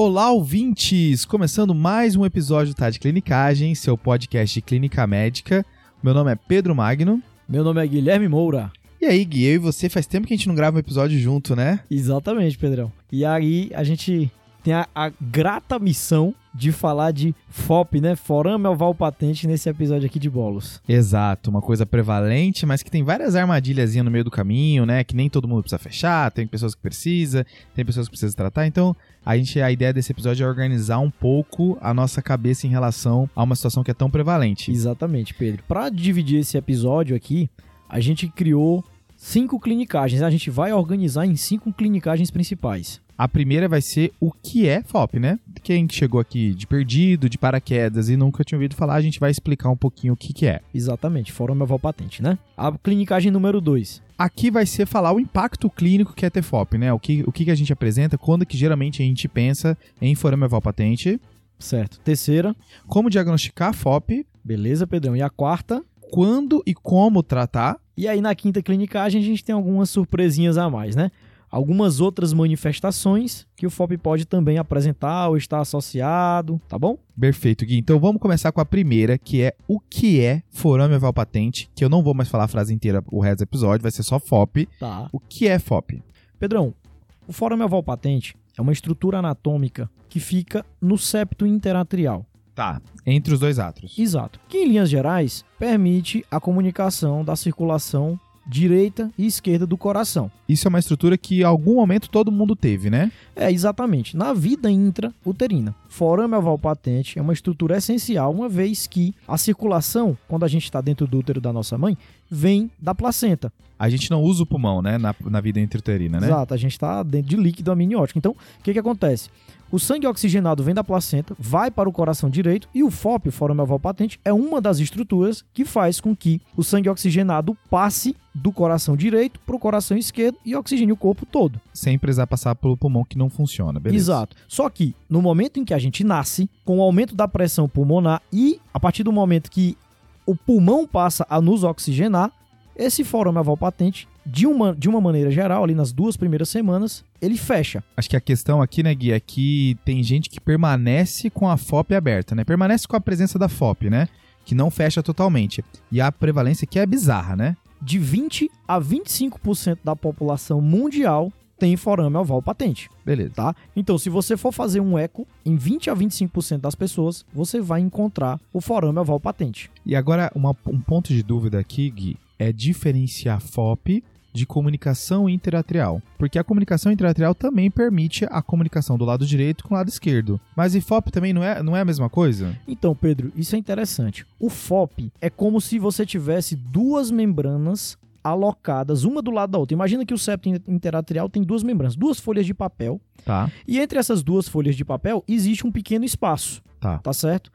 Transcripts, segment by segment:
Olá, ouvintes! Começando mais um episódio Tá de Clinicagem, seu podcast de clínica médica. Meu nome é Pedro Magno. Meu nome é Guilherme Moura. E aí, Gui, eu e você faz tempo que a gente não grava um episódio junto, né? Exatamente, Pedrão. E aí a gente tem a, a grata missão de falar de FOP, né? Forame Oval Patente nesse episódio aqui de bolos. Exato, uma coisa prevalente, mas que tem várias armadilhas no meio do caminho, né? Que nem todo mundo precisa fechar, tem pessoas que precisa, tem pessoas que precisam tratar. Então, a gente a ideia desse episódio é organizar um pouco a nossa cabeça em relação a uma situação que é tão prevalente. Exatamente, Pedro. Para dividir esse episódio aqui, a gente criou cinco clinicagens. A gente vai organizar em cinco clinicagens principais. A primeira vai ser o que é FOP, né? Quem chegou aqui de perdido, de paraquedas e nunca tinha ouvido falar, a gente vai explicar um pouquinho o que, que é. Exatamente, Fórum Oval Patente, né? A clinicagem número 2. Aqui vai ser falar o impacto clínico que é ter FOP, né? O que, o que a gente apresenta, quando que geralmente a gente pensa em forame oval patente. Certo. Terceira. Como diagnosticar FOP. Beleza, Pedrão. E a quarta? Quando e como tratar. E aí na quinta clinicagem a gente tem algumas surpresinhas a mais, né? Algumas outras manifestações que o FOP pode também apresentar ou estar associado, tá bom? Perfeito, Gui. Então vamos começar com a primeira, que é o que é forame oval patente, que eu não vou mais falar a frase inteira o resto do episódio, vai ser só FOP. Tá. O que é FOP? Pedrão, o forame oval patente é uma estrutura anatômica que fica no septo interatrial. Tá, entre os dois átrios. Exato. Que em linhas gerais permite a comunicação da circulação direita e esquerda do coração. Isso é uma estrutura que em algum momento todo mundo teve, né? É, exatamente. Na vida intrauterina. Forame oval patente é uma estrutura essencial, uma vez que a circulação, quando a gente está dentro do útero da nossa mãe, vem da placenta. A gente não usa o pulmão, né, na, na vida intrauterina, né? Exato, a gente está dentro de líquido amniótico. Então, o que, que acontece? O sangue oxigenado vem da placenta, vai para o coração direito e o FOP, o forame oval patente, é uma das estruturas que faz com que o sangue oxigenado passe do coração direito para o coração esquerdo e oxigene o corpo todo. Sem precisar passar pelo pulmão que não funciona, beleza? Exato. Só que no momento em que a gente nasce, com o aumento da pressão pulmonar e a partir do momento que o pulmão passa a nos oxigenar, esse forame oval patente, de uma, de uma maneira geral, ali nas duas primeiras semanas, ele fecha. Acho que a questão aqui, né, Gui, é que tem gente que permanece com a FOP aberta, né? Permanece com a presença da FOP, né? Que não fecha totalmente. E a prevalência aqui é bizarra, né? De 20 a 25% da população mundial tem forame oval patente. Beleza. Tá? Então, se você for fazer um eco, em 20 a 25% das pessoas, você vai encontrar o forame oval patente. E agora, uma, um ponto de dúvida aqui, Gui, é diferenciar FOP de comunicação interatrial, porque a comunicação interatrial também permite a comunicação do lado direito com o lado esquerdo. Mas e FOP também não é, não é a mesma coisa? Então, Pedro, isso é interessante. O FOP é como se você tivesse duas membranas alocadas uma do lado da outra. Imagina que o septo interatrial tem duas membranas, duas folhas de papel. Tá. E entre essas duas folhas de papel existe um pequeno espaço. Tá. Tá certo?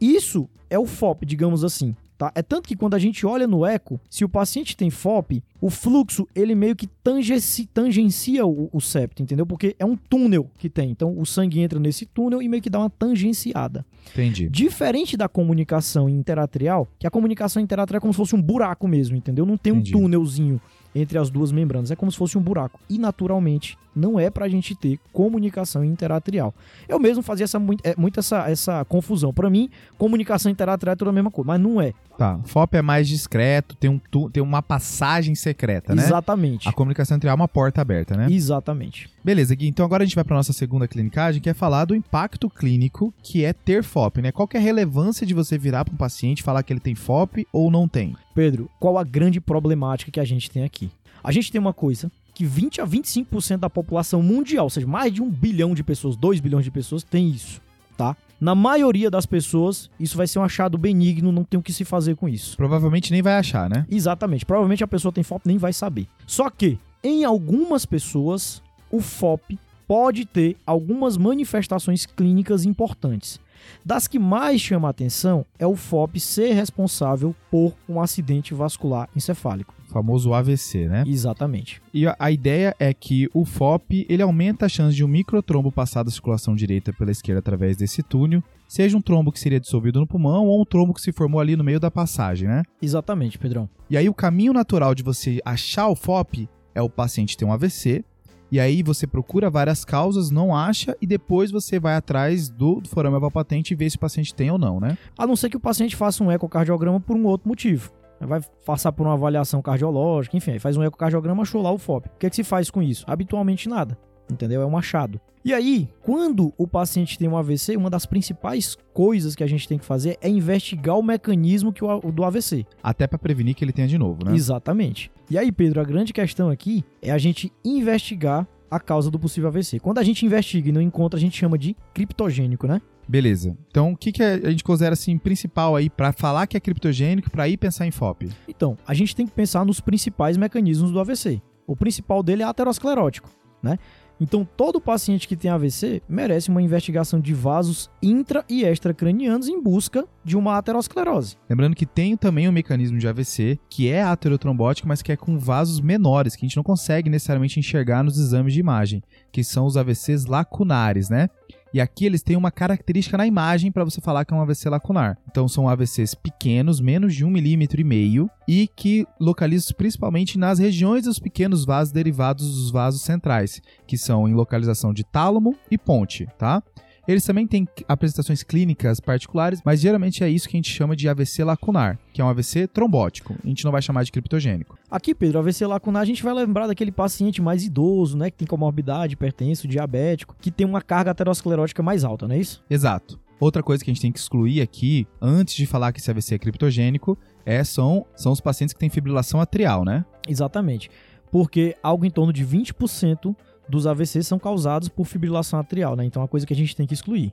Isso é o FOP, digamos assim. Tá? É tanto que quando a gente olha no eco, se o paciente tem FOP, o fluxo ele meio que tangenci, tangencia o, o, septo, entendeu? Porque é um túnel que tem. Então o sangue entra nesse túnel e meio que dá uma tangenciada. Entendi. Diferente da comunicação interatrial, que a comunicação interatrial é como se fosse um buraco mesmo, entendeu? Não tem Entendi. um túnelzinho entre as duas membranas. É como se fosse um buraco. E naturalmente não é pra gente ter comunicação interatrial. Eu mesmo fazia essa, muito, é, muito essa, essa confusão. Para mim, comunicação interatrial é toda a mesma coisa, mas não é. Tá. FOP é mais discreto, tem, um, tem uma passagem secreta, né? Exatamente. A comunicação interatrial é uma porta aberta, né? Exatamente. Beleza, Gui. Então agora a gente vai para nossa segunda clinicagem, que é falar do impacto clínico que é ter FOP, né? Qual é a relevância de você virar para um paciente falar que ele tem FOP ou não tem? Pedro, qual a grande problemática que a gente tem aqui? A gente tem uma coisa que 20 a 25% da população mundial, ou seja, mais de um bilhão de pessoas, 2 bilhões de pessoas, tem isso, tá? Na maioria das pessoas, isso vai ser um achado benigno, não tem o que se fazer com isso. Provavelmente nem vai achar, né? Exatamente. Provavelmente a pessoa tem FOP nem vai saber. Só que, em algumas pessoas, o FOP pode ter algumas manifestações clínicas importantes. Das que mais chama a atenção é o FOP ser responsável por um acidente vascular encefálico. O famoso AVC, né? Exatamente. E a, ideia é que o FOP ele aumenta a chance de um microtrombo passar da circulação direita pela esquerda através desse túnel, seja um trombo que seria dissolvido no pulmão ou um trombo que se formou ali no meio da passagem, né? Exatamente, Pedrão. E aí o caminho natural de você achar o FOP é o paciente ter um AVC, E aí você procura várias causas, não acha, e depois você vai atrás do, forame patente e vê se o paciente tem ou não, né? A não ser que o paciente faça um ecocardiograma por um outro motivo. Vai passar por uma avaliação cardiológica, enfim, aí faz um ecocardiograma, achou lá o FOP. O que, é que se faz com isso? Habitualmente nada entendeu? É um achado. E aí, quando o paciente tem um AVC, uma das principais coisas que a gente tem que fazer é investigar o mecanismo que o, do AVC. Até para prevenir que ele tenha de novo, né? Exatamente. E aí, Pedro, a grande questão aqui é a gente investigar a causa do possível AVC. Quando a gente investiga e não encontra, a gente chama de criptogênico, né? Beleza. Então, o que, que a gente considera assim principal aí para falar que é criptogênico para ir pensar em FOP? Então, a gente tem que pensar nos principais mecanismos do AVC. O principal dele é aterosclerótico, né? Então, todo paciente que tem AVC merece uma investigação de vasos intra e extracranianos em busca de uma aterosclerose. Lembrando que tem também um mecanismo de AVC que é aterotrombótico, mas que é com vasos menores, que a gente não consegue necessariamente enxergar nos exames de imagem, que são os AVCs lacunares, né? E aqui eles têm uma característica na imagem para você falar que é um AVC lacunar. Então são AVCs pequenos, menos de um milímetro e meio, e que localizam principalmente nas regiões dos pequenos vasos derivados dos vasos centrais, que são em localização de tálamo e ponte, tá? Eles também têm apresentações clínicas particulares, mas geralmente é isso que a gente chama de AVC lacunar, que é um AVC trombótico. A gente não vai chamar de criptogênico. Aqui, Pedro, AVC lacunar, a gente vai lembrar daquele paciente mais idoso, né, que tem comorbidade, hipertenso, diabético, que tem uma carga aterosclerótica mais alta, não é isso? Exato. Outra coisa que a gente tem que excluir aqui, antes de falar que esse AVC é criptogênico, é, são, são os pacientes que têm fibrilação atrial, né? Exatamente. Porque algo em torno de 20% dos AVCs são causados por fibrilação atrial, né? Então é uma coisa que a gente tem que excluir.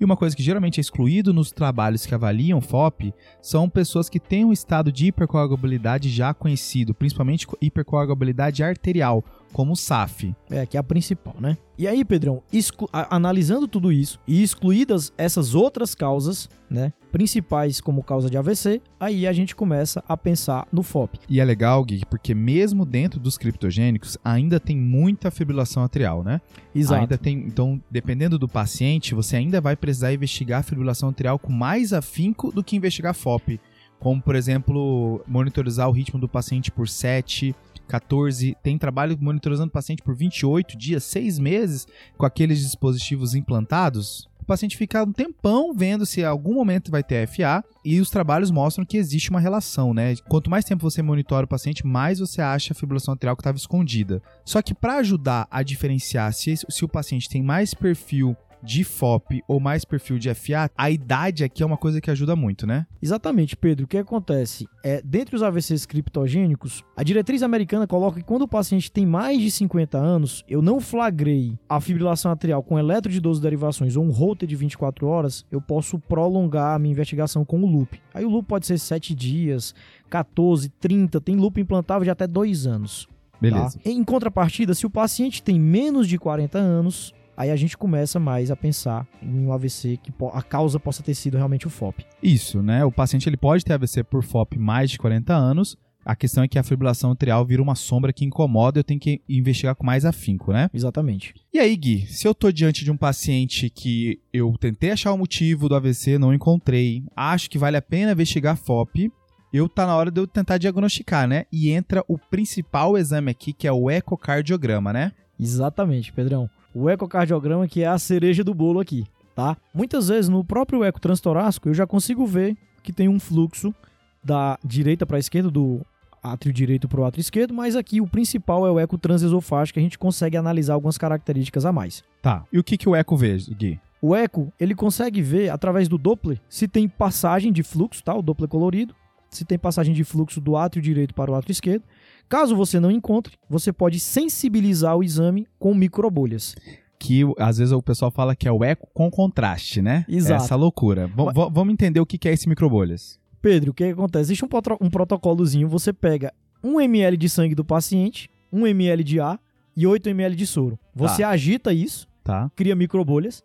E uma coisa que geralmente é excluído nos trabalhos que avaliam FOP são pessoas que têm um estado de hipercoagulabilidade já conhecido, principalmente hipercoagulabilidade arterial, como o SAF. É, que é a principal, né? E aí, Pedrão, analisando tudo isso e excluídas essas outras causas, né, principais como causa de AVC, aí a gente começa a pensar no FOP. E é legal, Gui, porque mesmo dentro dos criptogênicos, ainda tem muita fibrilação atrial, né? Exato. Ainda tem, então, dependendo do paciente, você ainda vai precisar investigar a fibrilação atrial com mais afinco do que investigar FOP. Como, por exemplo, monitorizar o ritmo do paciente por 7, 14, tem trabalho monitorizando o paciente por 28 dias, 6 meses, com aqueles dispositivos implantados. O paciente fica um tempão vendo se em algum momento vai ter FA e os trabalhos mostram que existe uma relação, né? Quanto mais tempo você monitora o paciente, mais você acha a fibrilação atrial que estava escondida. Só que para ajudar a diferenciar se, se o paciente tem mais perfil de FOP ou mais perfil de FA, a idade aqui é uma coisa que ajuda muito, né? Exatamente, Pedro. O que acontece? É, dentre os AVCs criptogênicos, a diretriz americana coloca que quando o paciente tem mais de 50 anos, eu não flagrei a fibrilação atrial com eletro de 12 derivações ou um Holter de 24 horas, eu posso prolongar a minha investigação com o loop. Aí o loop pode ser 7 dias, 14, 30, tem loop implantável de até 2 anos. Beleza. Tá? Em contrapartida, se o paciente tem menos de 40 anos, aí a gente começa mais a pensar em um AVC que a causa possa ter sido realmente o FOP. Isso, né? O paciente ele pode ter AVC por FOP mais de 40 anos. A questão é que a fibrilação atrial vira uma sombra que incomoda, eu tenho que investigar com mais afinco, né? Exatamente. E aí, Gui, se eu tô diante de um paciente que eu tentei achar o motivo do AVC, não encontrei, acho que vale a pena investigar FOP, eu tá na hora de eu tentar diagnosticar, né? E entra o principal exame aqui, que é o ecocardiograma, né? Exatamente, Pedrão o ecocardiograma que é a cereja do bolo aqui, tá? Muitas vezes no próprio eco transtorácico eu já consigo ver que tem um fluxo da direita para a esquerda, do átrio direito para o átrio esquerdo, mas aqui o principal é o eco transesofágico, que a gente consegue analisar algumas características a mais. Tá. E o que, que o eco vê, Gui? O eco, ele consegue ver através do Doppler se tem passagem de fluxo, tá? O Doppler colorido, se tem passagem de fluxo do átrio direito para o átrio esquerdo, Caso você não encontre, você pode sensibilizar o exame com microbolhas. Que às vezes o pessoal fala que é o eco com contraste, né? Exato. Essa loucura. V. Vamos entender o que é esse microbolhas. Pedro, o que, acontece? Existe um, um protocolozinho, você pega 1 ml de sangue do paciente, 1 ml de ar e 8 ml de soro. Você tá. agita isso, tá. cria microbolhas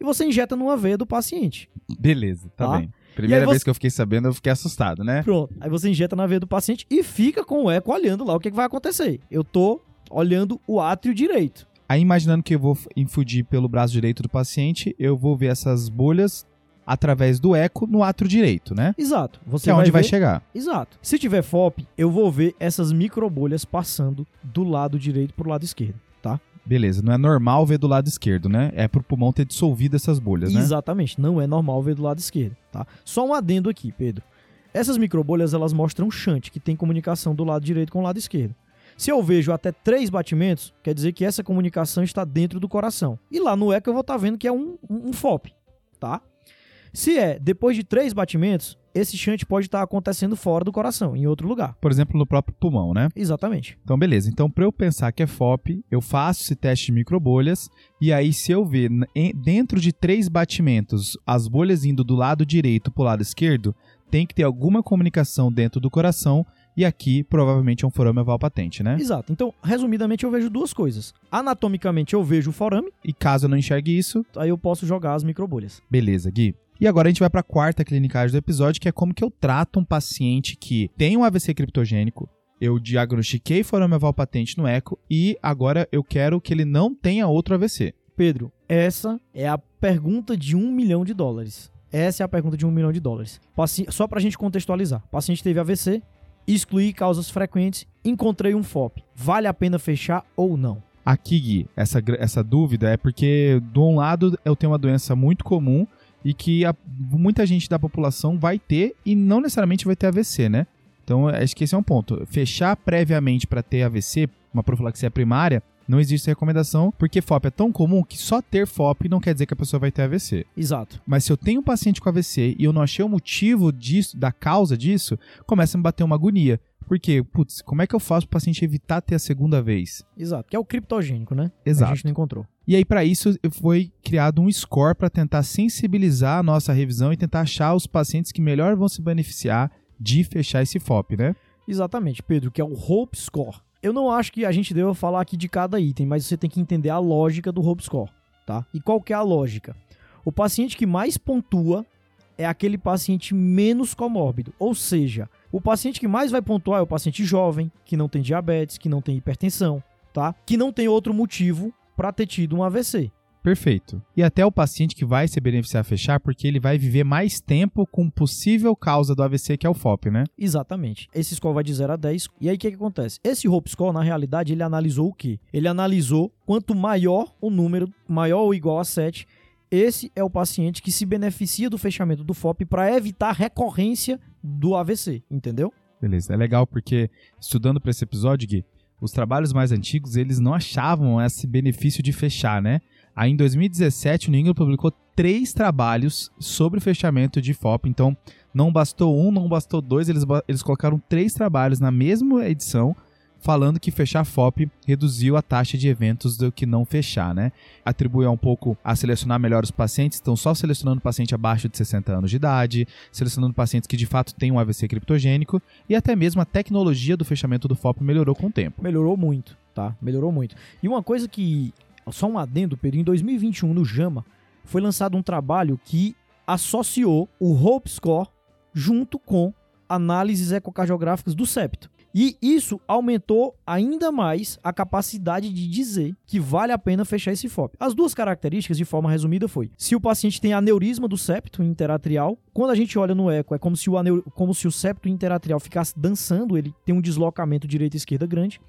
e você injeta numa veia do paciente. Beleza, tá, tá? bem. Primeira vez que eu fiquei sabendo, eu fiquei assustado, né? Pronto. Aí você injeta na veia do paciente e fica com o eco olhando lá o que, que vai acontecer. Eu tô olhando o átrio direito. Aí imaginando que eu vou infundir pelo braço direito do paciente, eu vou ver essas bolhas através do eco no átrio direito, né? Exato. Você que é onde vai, vai chegar. Exato. Se tiver FOP, eu vou ver essas microbolhas passando do lado direito pro lado esquerdo, tá? Beleza, não é normal ver do lado esquerdo, né? É pro pulmão ter dissolvido essas bolhas, né? Exatamente, não é normal ver do lado esquerdo, tá? Só um adendo aqui, Pedro. Essas microbolhas, elas mostram shunt, que tem comunicação do lado direito com o lado esquerdo. Se eu vejo até três batimentos, quer dizer que essa comunicação está dentro do coração. E lá no eco eu vou estar vendo que é um, um, um FOP, tá? Se é depois de três batimentos, esse shunt pode estar acontecendo fora do coração, em outro lugar. Por exemplo, no próprio pulmão, né? Exatamente. Então, beleza. Então, para eu pensar que é FOP, eu faço esse teste de microbolhas e aí se eu ver dentro de três batimentos as bolhas indo do lado direito para o lado esquerdo, tem que ter alguma comunicação dentro do coração e aqui provavelmente é um forame oval patente, né? Exato. Então, resumidamente, eu vejo duas coisas. Anatomicamente, eu vejo o forame, E caso eu não enxergue isso, aí eu posso jogar as microbolhas. Beleza, Gui. E agora a gente vai para a quarta clinicagem do episódio, que é como que eu trato um paciente que tem um AVC criptogênico, eu diagnostiquei forame oval patente no eco e agora eu quero que ele não tenha outro AVC. Pedro, essa é a pergunta de um milhão de dólares. Essa é a pergunta de um milhão de dólares. Só pra gente contextualizar. O paciente teve AVC, excluí causas frequentes, encontrei um FOP. Vale a pena fechar ou não? Aqui, Gui, essa, essa dúvida é porque, de um lado, eu tenho uma doença muito comum e que a- muita gente da população vai ter e não necessariamente vai ter AVC, né? Então, acho que esse é um ponto. Fechar previamente para ter AVC, uma profilaxia primária, não existe recomendação, porque FOP é tão comum que só ter FOP não quer dizer que a pessoa vai ter AVC. Exato. Mas se eu tenho um paciente com AVC e eu não achei o motivo disso, da causa disso, começa a me bater uma agonia. Porque, putz, como é que eu faço para o paciente evitar ter a segunda vez? Exato. Que é o criptogênico, né? A Exato. gente não encontrou. E aí, para isso, foi criado um score para tentar sensibilizar a nossa revisão e tentar achar os pacientes que melhor vão se beneficiar de fechar esse FOP, né? Exatamente, Pedro, que é o Hope Score. Eu não acho que a gente deva falar aqui de cada item, mas você tem que entender a lógica do Hope Score, tá? E qual que é a lógica? O paciente que mais pontua é aquele paciente menos comórbido, ou seja, o paciente que mais vai pontuar é o paciente jovem, que não tem diabetes, que não tem hipertensão, tá? Que não tem outro motivo para ter tido um AVC. Perfeito. E até o paciente que vai se beneficiar a fechar, porque ele vai viver mais tempo com possível causa do AVC, que é o FOP, né? Exatamente. Esse score vai de 0 a 10. E aí o que, que acontece? Esse Hope Score, na realidade, ele analisou o quê? Ele analisou quanto maior o número, maior ou igual a 7, esse é o paciente que se beneficia do fechamento do FOP para evitar recorrência do AVC, entendeu? Beleza. É legal porque, estudando para esse episódio, Gui, os trabalhos mais antigos, eles não achavam esse benefício de fechar, né? Aí em 2017, o New England publicou três trabalhos sobre fechamento de FOP. Então, não bastou um, não bastou dois, eles, eles colocaram três trabalhos na mesma edição, falando que fechar FOP reduziu a taxa de eventos do que não fechar, né? Atribuiu um pouco a selecionar melhor os pacientes, estão só selecionando paciente abaixo de 60 anos de idade, selecionando pacientes que de fato têm um AVC criptogênico, e até mesmo a tecnologia do fechamento do FOP melhorou com o tempo. Melhorou muito, tá? Melhorou muito. E uma coisa que, só um adendo, Pedro, em 2021 no JAMA foi lançado um trabalho que associou o Hope Score junto com análises ecocardiográficas do septo. E isso aumentou ainda mais a capacidade de dizer que vale a pena fechar esse FOP. As duas características, de forma resumida, foi se o paciente tem aneurisma do septo interatrial, quando a gente olha no eco, é como se o, aneu- como se o septo interatrial ficasse dançando, ele tem um deslocamento direita e esquerda grande.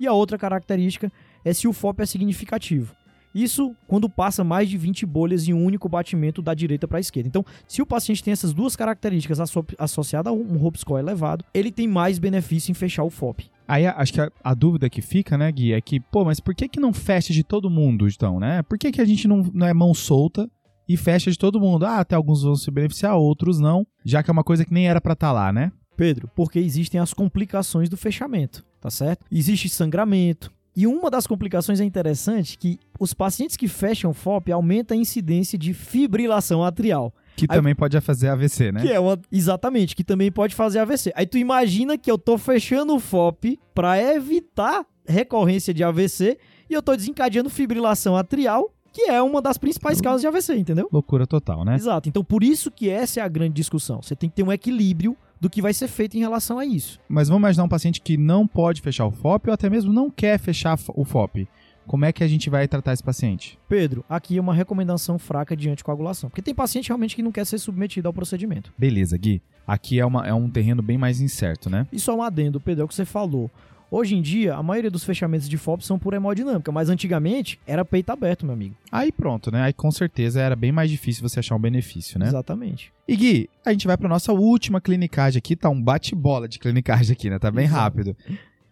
E a outra característica é se o FOP é significativo. Isso quando passa mais de 20 bolhas em um único batimento da direita para a esquerda. Então, se o paciente tem essas duas características asso- associadas a um Hope Score elevado, ele tem mais benefício em fechar o FOP. Aí acho que a, a dúvida que fica, né, Gui, é que, pô, mas por que que não fecha de todo mundo, então, né? Por que que a gente não, não é mão solta e fecha de todo mundo? Ah, até alguns vão se beneficiar, outros não, já que é uma coisa que nem era pra estar lá, né? Pedro, porque existem as complicações do fechamento, tá certo? Existe sangramento. E uma das complicações é interessante que os pacientes que fecham FOP aumenta a incidência de fibrilação atrial. Que Aí- também pode fazer AVC, né? Que é uma. Exatamente, que também pode fazer AVC. Aí tu imagina que eu tô fechando o FOP pra evitar recorrência de AVC e eu tô desencadeando fibrilação atrial, que é uma das principais causas de AVC, entendeu? Loucura total, né? Exato. Então por isso que essa é a grande discussão. Você tem que ter um equilíbrio do que vai ser feito em relação a isso. Mas vamos imaginar um paciente que não pode fechar o FOP ou até mesmo não quer fechar o FOP. Como é que a gente vai tratar esse paciente? Pedro, aqui é uma recomendação fraca de anticoagulação. Porque tem paciente realmente que não quer ser submetido ao procedimento. Beleza, Gui. Aqui é, uma, é um terreno bem mais incerto, né? E só um adendo, Pedro, é o que você falou. Hoje em dia, a maioria dos fechamentos de FOP são por hemodinâmica, mas antigamente era peito aberto, meu amigo. Aí pronto, né? Aí com certeza era bem mais difícil você achar um benefício, né? Exatamente. E Gui, a gente vai para nossa última clinicagem aqui, tá um bate-bola de clinicagem aqui, né? Tá bem Exato. rápido.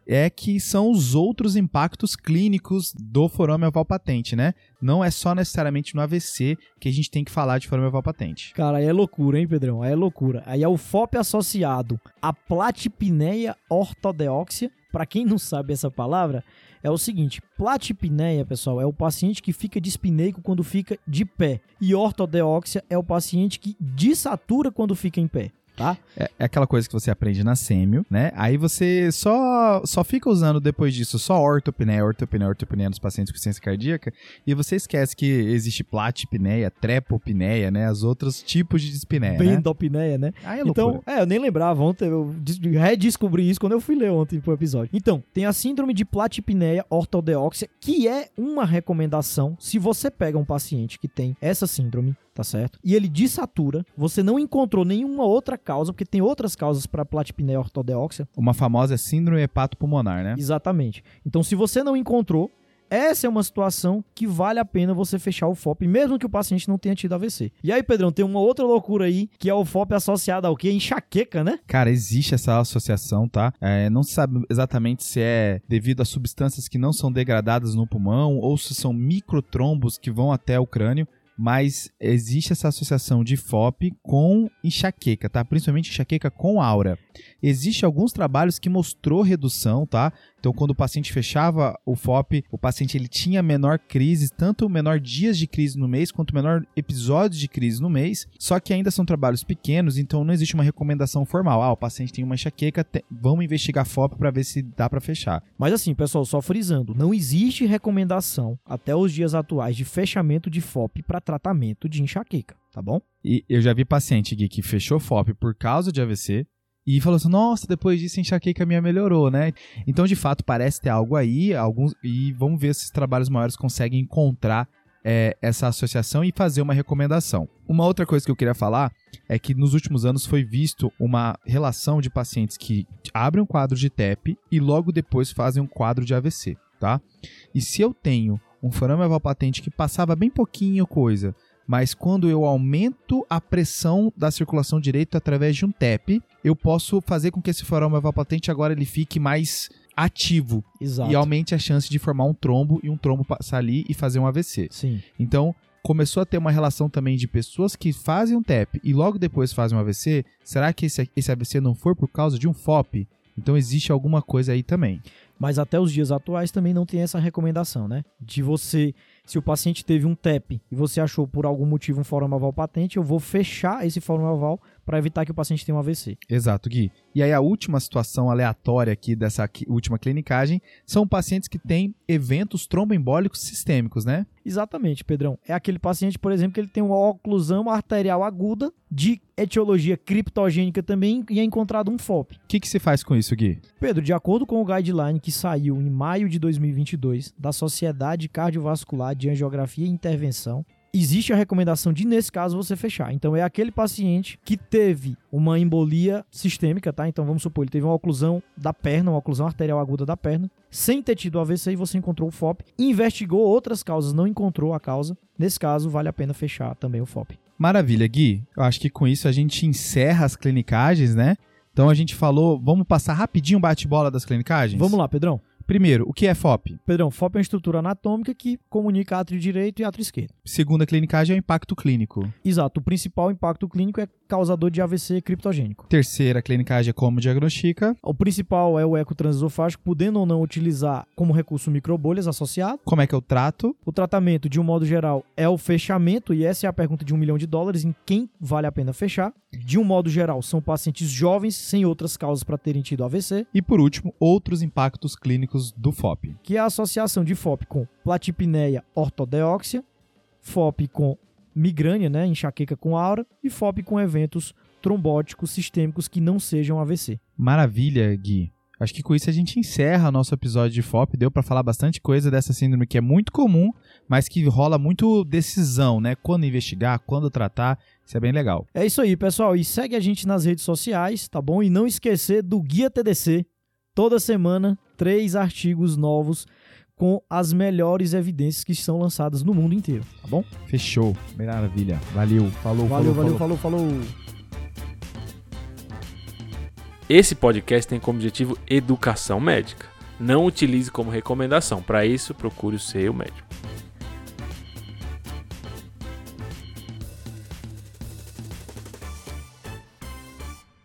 É que são os outros impactos clínicos do forame oval patente, né? Não é só necessariamente no AVC que a gente tem que falar de forame oval patente. Cara, aí é loucura, hein, Pedrão? Aí é loucura. Aí é o FOP associado à platipneia ortodeóxia. Pra quem não sabe essa palavra, é o seguinte: platipneia, pessoal, é o paciente que fica dispineico quando fica de pé. E ortodeóxia é o paciente que desatura quando fica em pé. Tá? É, é aquela coisa que você aprende na sêmio, né? Aí você só, só fica usando depois disso só ortopneia, ortopneia, ortopneia nos pacientes com ciência cardíaca e você esquece que existe platipneia, trepopneia, né? Os outros tipos de dispneia, né? Bendopneia, né? Aí é loucura. Então, é, eu nem lembrava ontem, eu des- redescobri isso quando eu fui ler ontem pro episódio. Então, tem a síndrome de platipneia ortodeóxia, que é uma recomendação se você pega um paciente que tem essa síndrome, tá certo? E ele desatura, você não encontrou nenhuma outra causa, porque tem outras causas para platipneia ortodeóxia. Uma famosa síndrome hepatopulmonar, né? Exatamente. Então, se você não encontrou, essa é uma situação que vale a pena você fechar o FOP, mesmo que o paciente não tenha tido AVC. E aí, Pedrão, tem uma outra loucura aí, que é o FOP associado ao quê? Enxaqueca, né? Cara, existe essa associação, tá? É, não se sabe exatamente se é devido a substâncias que não são degradadas no pulmão ou se são microtrombos que vão até o crânio. Mas existe essa associação de FOP com enxaqueca, tá? Principalmente enxaqueca com aura. Existem alguns trabalhos que mostrou redução, tá? Então, quando o paciente fechava o FOP, o paciente ele tinha menor crise, tanto menor dias de crise no mês, quanto menor episódios de crise no mês. Só que ainda são trabalhos pequenos, então não existe uma recomendação formal. Ah, o paciente tem uma enxaqueca, te- vamos investigar FOP para ver se dá para fechar. Mas assim, pessoal, só frisando, não existe recomendação até os dias atuais de fechamento de FOP para tratamento de enxaqueca, tá bom? E eu já vi paciente Gui, que fechou FOP por causa de AVC e falou assim: nossa, depois disso enxaqueca minha melhorou, né? Então, de fato, parece ter algo aí, alguns, e vamos ver se os trabalhos maiores conseguem encontrar é, essa associação e fazer uma recomendação. Uma outra coisa que eu queria falar é que nos últimos anos foi visto uma relação de pacientes que abrem um quadro de TEP e logo depois fazem um quadro de AVC, tá? E se eu tenho um forame oval patente que passava bem pouquinho coisa, mas quando eu aumento a pressão da circulação direita através de um TEP, eu posso fazer com que esse forame oval patente agora ele fique mais ativo Exato. e aumente a chance de formar um trombo e um trombo passar ali e fazer um AVC. Sim. Então, começou a ter uma relação também de pessoas que fazem um TEP e logo depois fazem um AVC. Será que esse, esse AVC não for por causa de um FOP? Então existe alguma coisa aí também. Mas até os dias atuais também não tem essa recomendação, né? De você, se o paciente teve um TEP e você achou por algum motivo um fórum oval patente, eu vou fechar esse fórum oval para evitar que o paciente tenha um AVC. Exato, Gui. E aí a última situação aleatória aqui dessa última clinicagem são pacientes que têm eventos tromboembólicos sistêmicos, né? Exatamente, Pedrão. É aquele paciente, por exemplo, que ele tem uma oclusão arterial aguda de etiologia criptogênica também e é encontrado um FOP. O que, que se faz com isso, Gui? Pedro, de acordo com o guideline que saiu em maio de 2022 da Sociedade Cardiovascular de Angiografia e Intervenção, existe a recomendação de, nesse caso, você fechar. Então, é aquele paciente que teve uma embolia sistêmica, tá? Então, vamos supor, ele teve uma oclusão da perna, uma oclusão arterial aguda da perna, sem ter tido AVC e você encontrou o FOP, investigou outras causas, não encontrou a causa. Nesse caso, vale a pena fechar também o FOP. Maravilha, Gui. Eu acho que com isso a gente encerra as clinicagens, né? Então a gente falou, vamos passar rapidinho o bate-bola das clinicagens? Vamos lá, Pedrão. Primeiro, o que é FOP? Pedrão, FOP é uma estrutura anatômica que comunica átrio direito e átrio esquerdo. Segunda clinicagem é o impacto clínico. Exato, o principal impacto clínico é causador de AVC criptogênico. Terceira clinicagem é como diagnostica. O principal é o eco transesofágico, podendo ou não utilizar como recurso microbolhas associado. Como é que eu trato? O tratamento, de um modo geral, é o fechamento, e essa é a pergunta de um milhão de dólares, em quem vale a pena fechar. De um modo geral, são pacientes jovens, sem outras causas para terem tido AVC, E por último, outros impactos clínicos do FOP. que é a associação de FOP com platipneia ortodeóxia, FOP com migrânia, né, enxaqueca com aura, e FOP com eventos trombóticos sistêmicos que não sejam AVC. Maravilha, Gui. Acho que com isso a gente encerra nosso episódio de FOP. Deu pra falar bastante coisa dessa síndrome que é muito comum, mas que rola muito decisão, né? Quando investigar, quando tratar. Isso é bem legal. É isso aí, pessoal. E segue a gente nas redes sociais, tá bom? E não esquecer do Guia TDC toda semana três artigos novos com as melhores evidências que são lançadas no mundo inteiro, tá bom? Fechou. Maravilha. Valeu. Falou, Valeu, falou, valeu, falou, falou. Esse podcast tem como objetivo educação médica. Não utilize como recomendação. Para isso, procure o seu médico.